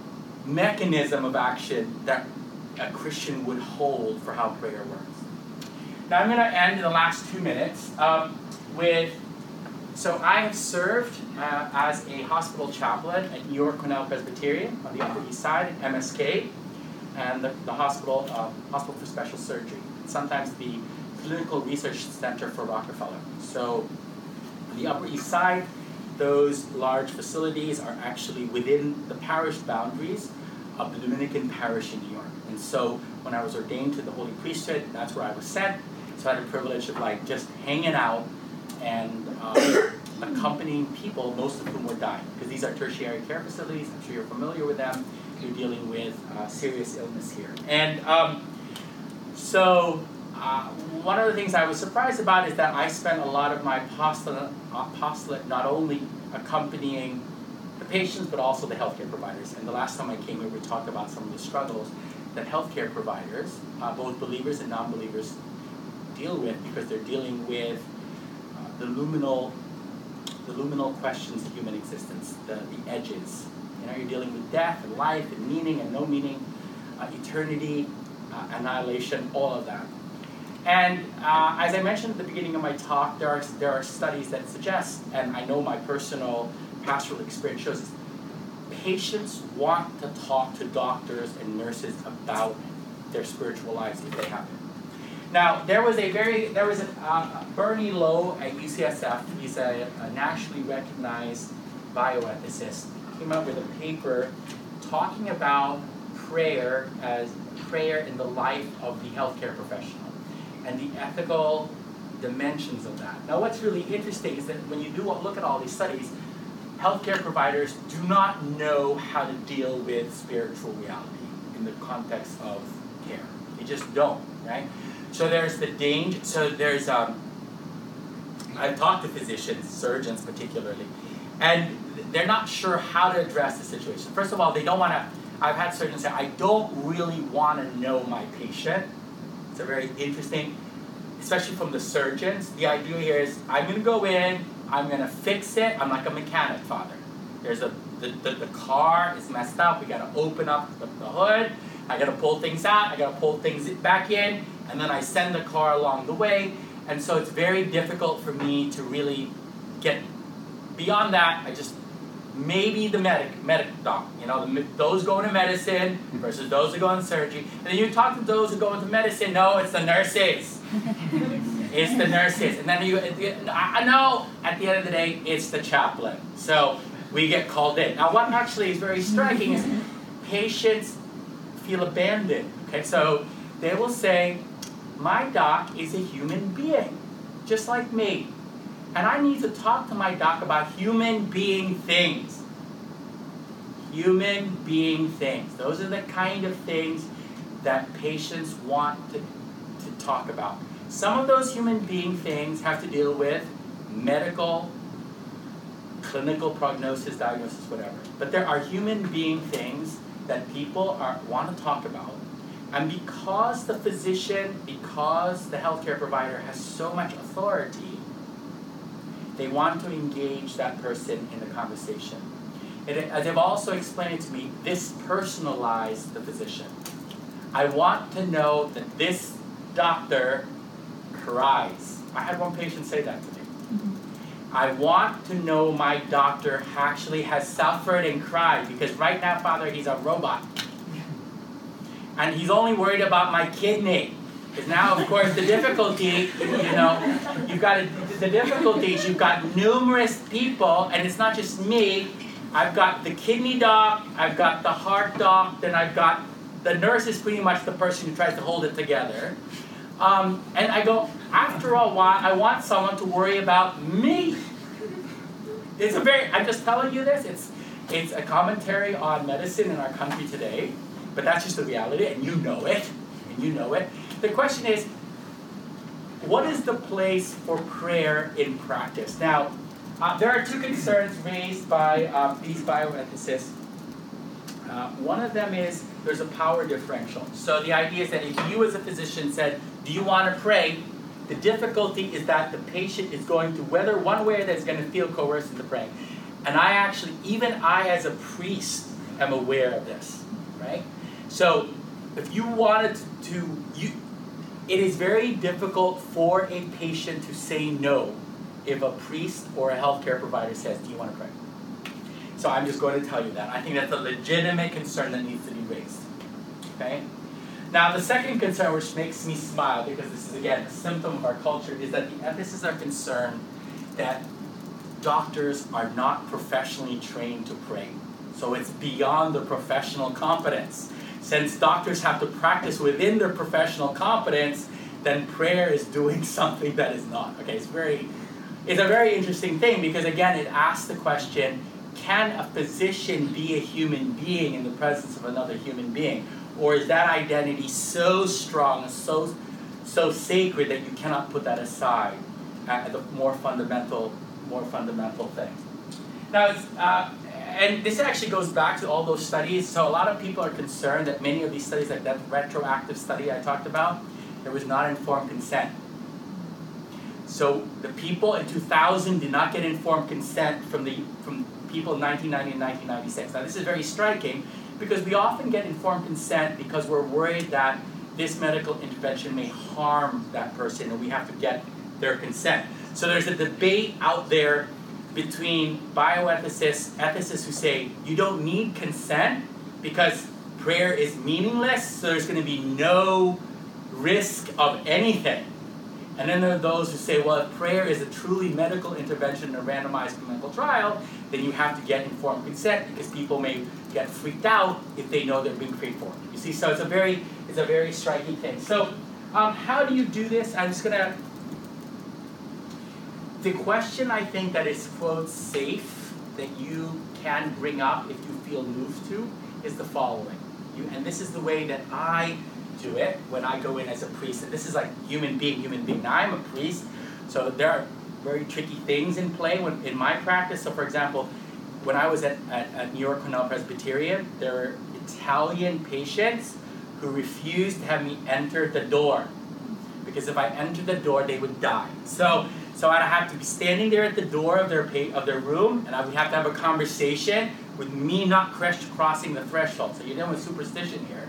mechanism of action that a Christian would hold for how prayer works. Now, I'm going to end in the last two minutes um, with so I have served uh, as a hospital chaplain at New York Cornell Presbyterian on the Upper East Side at MSK, and the, the hospital uh, hospital for special surgery. Sometimes the Clinical Research Center for Rockefeller. So, on the Upper East Side, those large facilities are actually within the parish boundaries of the Dominican parish in New York. And so, when I was ordained to the Holy Priesthood, that's where I was sent. So I had the privilege of like just hanging out and uh, accompanying people, most of whom were dying, because these are tertiary care facilities. I'm sure you're familiar with them. You're dealing with uh, serious illness here, and um, so uh, one of the things I was surprised about is that I spent a lot of my apostolate, apostolate not only accompanying the patients but also the healthcare providers. And the last time I came here, we talked about some of the struggles that healthcare providers, uh, both believers and non-believers, deal with because they're dealing with uh, the liminal, the liminal questions of human existence, the, the edges. You know, you're dealing with death and life and meaning and no meaning, uh, eternity, uh, annihilation, all of that. And uh, as I mentioned at the beginning of my talk, there are, there are studies that suggest, and I know my personal pastoral experience shows this, patients want to talk to doctors and nurses about their spiritual lives if they have it. Now, there was a very, there was a, uh, Bernie Lo at UCSF, he's a, a nationally recognized bioethicist, came up with a paper talking about prayer as prayer in the life of the healthcare professional and the ethical dimensions of that. Now, what's really interesting is that when you do look at all these studies, healthcare providers do not know how to deal with spiritual reality in the context of care. They just don't, right? So there's the danger. So there's um, I've talked to physicians, surgeons particularly, and they're not sure how to address the situation. First of all, they don't want to. I've had surgeons say, I don't really want to know my patient it's a very interesting, especially from the surgeons. The idea here is I'm going to go in, I'm going to fix it. I'm like a mechanic, father. There's a the, the, the car is messed up. We got to open up the, the hood. I got to pull things out. I got to pull things back in, and then I send the car along the way. And so it's very difficult for me to really get beyond that. I just maybe the medic, medic doc, you know, the, those going to medicine versus those who go into surgery. And then you talk to those who go into medicine, no, it's the nurses. it's the nurses. And then you, I know at the end of the day, it's the chaplain. So we get called in. Now, what actually is very striking is patients feel abandoned. Okay, so they will say, my doc is a human being, just like me. And I need to talk to my doc about human being things. Human being things. Those are the kind of things that patients want to, to talk about. Some of those human being things have to deal with medical, clinical prognosis, diagnosis, whatever. But there are human being things that people are, want to talk about. And because the physician, because the healthcare provider has so much authority, they want to engage that person in the conversation. And as they've also explained it to me, this personalized the physician. I want to know that this doctor cries. I had one patient say that to me. Mm-hmm. I want to know my doctor actually has suffered and cried because right now, Father, he's a robot. And he's only worried about my kidney. Because now, of course, the difficulty, you know, you've got a, the difficulties. You've got numerous people, and it's not just me. I've got the kidney doc, I've got the heart doc, then I've got the nurse is pretty much the person who tries to hold it together. Um, and I go, after all, why I want someone to worry about me. It's a very, I'm just telling you this, it's, it's a commentary on medicine in our country today, but that's just the reality, and you know it, and you know it. The question is, what is the place for prayer in practice? Now, uh, there are two concerns raised by um, these bioethicists. Uh, one of them is there's a power differential. So the idea is that if you as a physician said, do you want to pray? The difficulty is that the patient is going to, whether one way or is going to feel coerced into praying. And I actually, even I as a priest, am aware of this, right? So if you wanted to, you, it is very difficult for a patient to say no if a priest or a healthcare provider says, Do you want to pray? So I'm just going to tell you that. I think that's a legitimate concern that needs to be raised. Okay? Now, the second concern, which makes me smile, because this is again a symptom of our culture, is that the ethicists are concerned that doctors are not professionally trained to pray. So it's beyond their professional competence. Since doctors have to practice within their professional competence, then prayer is doing something that is not. Okay, it's very it's a very interesting thing because again it asks the question, can a physician be a human being in the presence of another human being? Or is that identity so strong, so so sacred that you cannot put that aside at the more fundamental, more fundamental thing? Now, it's, uh, and this actually goes back to all those studies. So a lot of people are concerned that many of these studies, like that retroactive study I talked about, there was not informed consent. So the people in 2000 did not get informed consent from the from people in 1990 and 1996. Now this is very striking because we often get informed consent because we're worried that this medical intervention may harm that person and we have to get their consent. So there's a debate out there between bioethicists, ethicists who say you don't need consent because prayer is meaningless, so there's going to be no risk of anything. And then there are those who say, well, if prayer is a truly medical intervention in a randomized clinical trial, then you have to get informed consent because people may get freaked out if they know they're being prayed for. You see, so it's a very, it's a very striking thing. So, um, how do you do this? I'm just gonna. The question I think that is quote safe that you can bring up if you feel moved to is the following. You, and this is the way that I do it when I go in as a priest. And this is like human being, human being. Now I'm a priest, so there are very tricky things in play when, in my practice. So, for example, when I was at, at, at New York Cornell Presbyterian, there were Italian patients who refused to have me enter the door because if I entered the door, they would die. So, so I'd have to be standing there at the door of their pa- of their room, and I would have to have a conversation with me not crossing the threshold. So you're dealing with superstition here.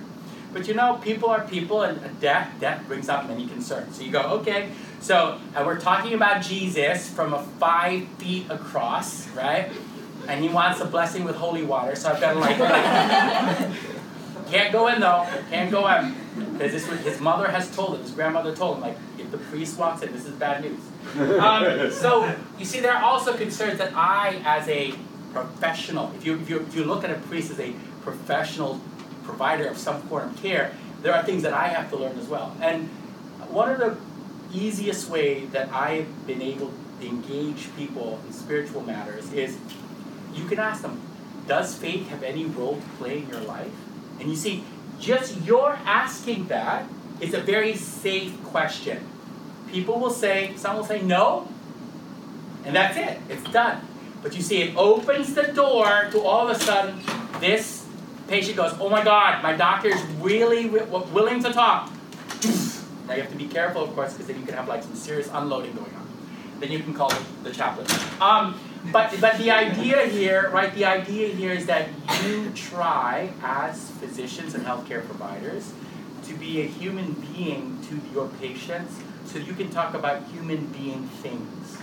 But you know, people are people, and death, death brings up many concerns. So you go, okay, so we're talking about Jesus from a five feet across, right? And he wants a blessing with holy water. So I've got to like can't go in though, can't go in. Because this was, his mother has told him, his grandmother told him, like, if the priest walks in, this is bad news. Um, so you see, there are also concerns that I, as a professional, if you, if you, if you look at a priest as a professional provider of some form of care, there are things that I have to learn as well. And one of the easiest way that I've been able to engage people in spiritual matters is you can ask them, does faith have any role to play in your life? And you see, just your asking that is a very safe question. People will say, some will say no, and that's it, it's done. But you see, it opens the door to all of a sudden this Patient goes, oh my God, my doctor is really willing to talk. Now you have to be careful, of course, because then you can have like some serious unloading going on. Then you can call the chaplain. Um, but but the idea here, right? The idea here is that you try, as physicians and healthcare providers, to be a human being to your patients, so you can talk about human being things,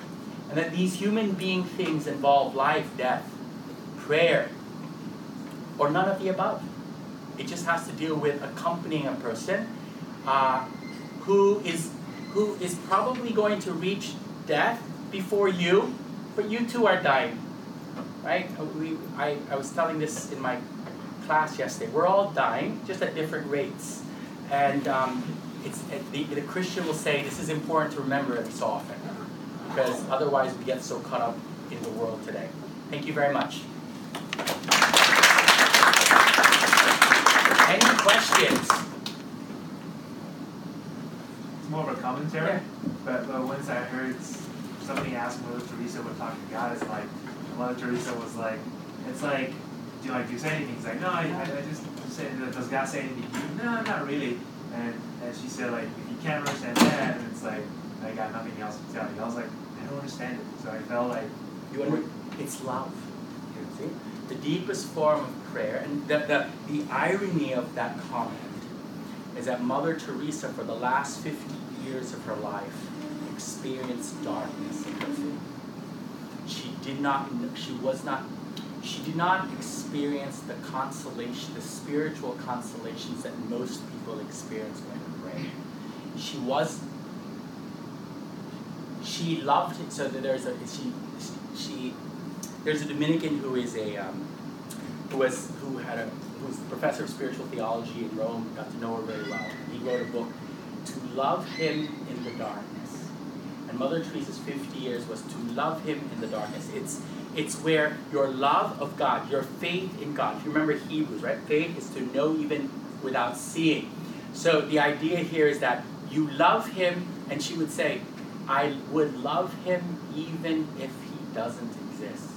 and that these human being things involve life, death, prayer, or none of the above. It just has to deal with accompanying a person uh, who is who is probably going to reach death before you, but you too are dying. Right? We, I, I was telling this in my class yesterday. We're all dying, just at different rates. And um, it's, the, the Christian will say this is important to remember every so often because otherwise we get so caught up in the world today. Thank you very much. Any questions? It's more of a commentary, Yeah. but, but once I heard somebody asked Mother Teresa would talk to God, it's like Mother Teresa was like, it's like, do you like do you say anything? He's like, no, I, I just say, does God say anything to you? No, not really. And and she said like, if you can't understand that, and it's like, I got nothing else to tell you. I was like, I don't understand it. So I felt like, You under, it's love. You See? The deepest form of prayer, and the, the, the irony of that comment is that Mother Teresa, for the last 50 years of her life, experienced darkness in her faith. She did not, she was not, she did not experience the consolation, the spiritual consolations that most people experience when they pray. She was she loved it so that there's a she she there's a Dominican who is a um, who was who had a who was a professor of spiritual theology in Rome got to know her very well he wrote a book to love him in the darkness and Mother Teresa's 50 years was to love him in the darkness it's it's where your love of God your faith in God if you remember Hebrews right faith is to know even without seeing so the idea here is that you love him and she would say I would love him even if he doesn't exist.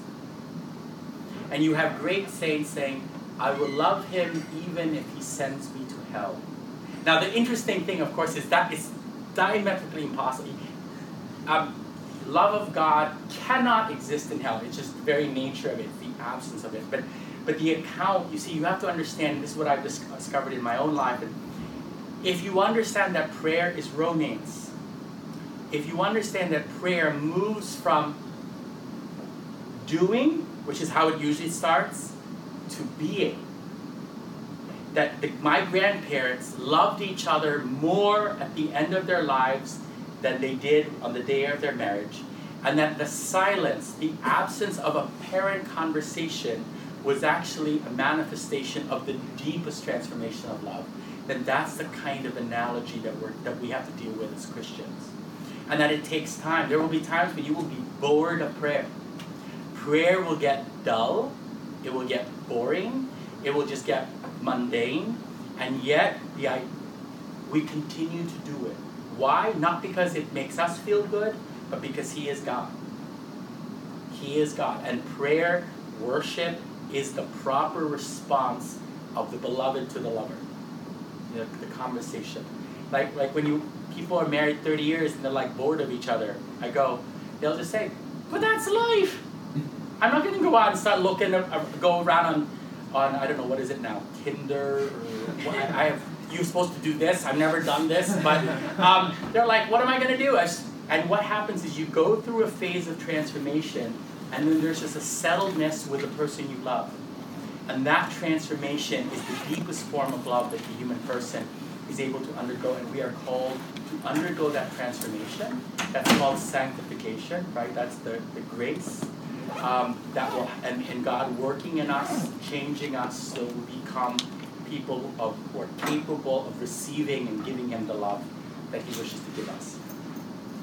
And you have great saints saying, I will love him even if he sends me to hell. Now, the interesting thing, of course, is that it's diametrically impossible. Um, love of God cannot exist in hell. It's just the very nature of it, the absence of it. But, but the account, you see, you have to understand this is what I've dis- discovered in my own life. If you understand that prayer is romance, if you understand that prayer moves from doing, which is how it usually starts, to being. That the, my grandparents loved each other more at the end of their lives than they did on the day of their marriage, and that the silence, the absence of a parent conversation, was actually a manifestation of the deepest transformation of love. Then that's the kind of analogy that, we're, that we have to deal with as Christians and that it takes time. There will be times when you will be bored of prayer. Prayer will get dull, it will get boring, it will just get mundane, and yet the we continue to do it. Why? Not because it makes us feel good, but because He is God. He is God, and prayer, worship, is the proper response of the beloved to the lover. The, the conversation. Like like when you people are married 30 years and they're like bored of each other. I go, they'll just say, but that's life. I'm not gonna go out and start looking, uh, go around on, on I don't know what is it now, Tinder or what, I, I have. You're supposed to do this. I've never done this, but um, they're like, what am I gonna do? And what happens is you go through a phase of transformation, and then there's just a settledness with the person you love, and that transformation is the deepest form of love that the human person is able to undergo, and we are called to undergo that transformation. That's called sanctification, right? That's the, the grace um, that will, and, and God working in us, changing us so we become people of, who are capable of receiving and giving Him the love that He wishes to give us.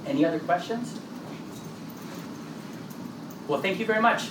Any other questions? Well, thank you very much.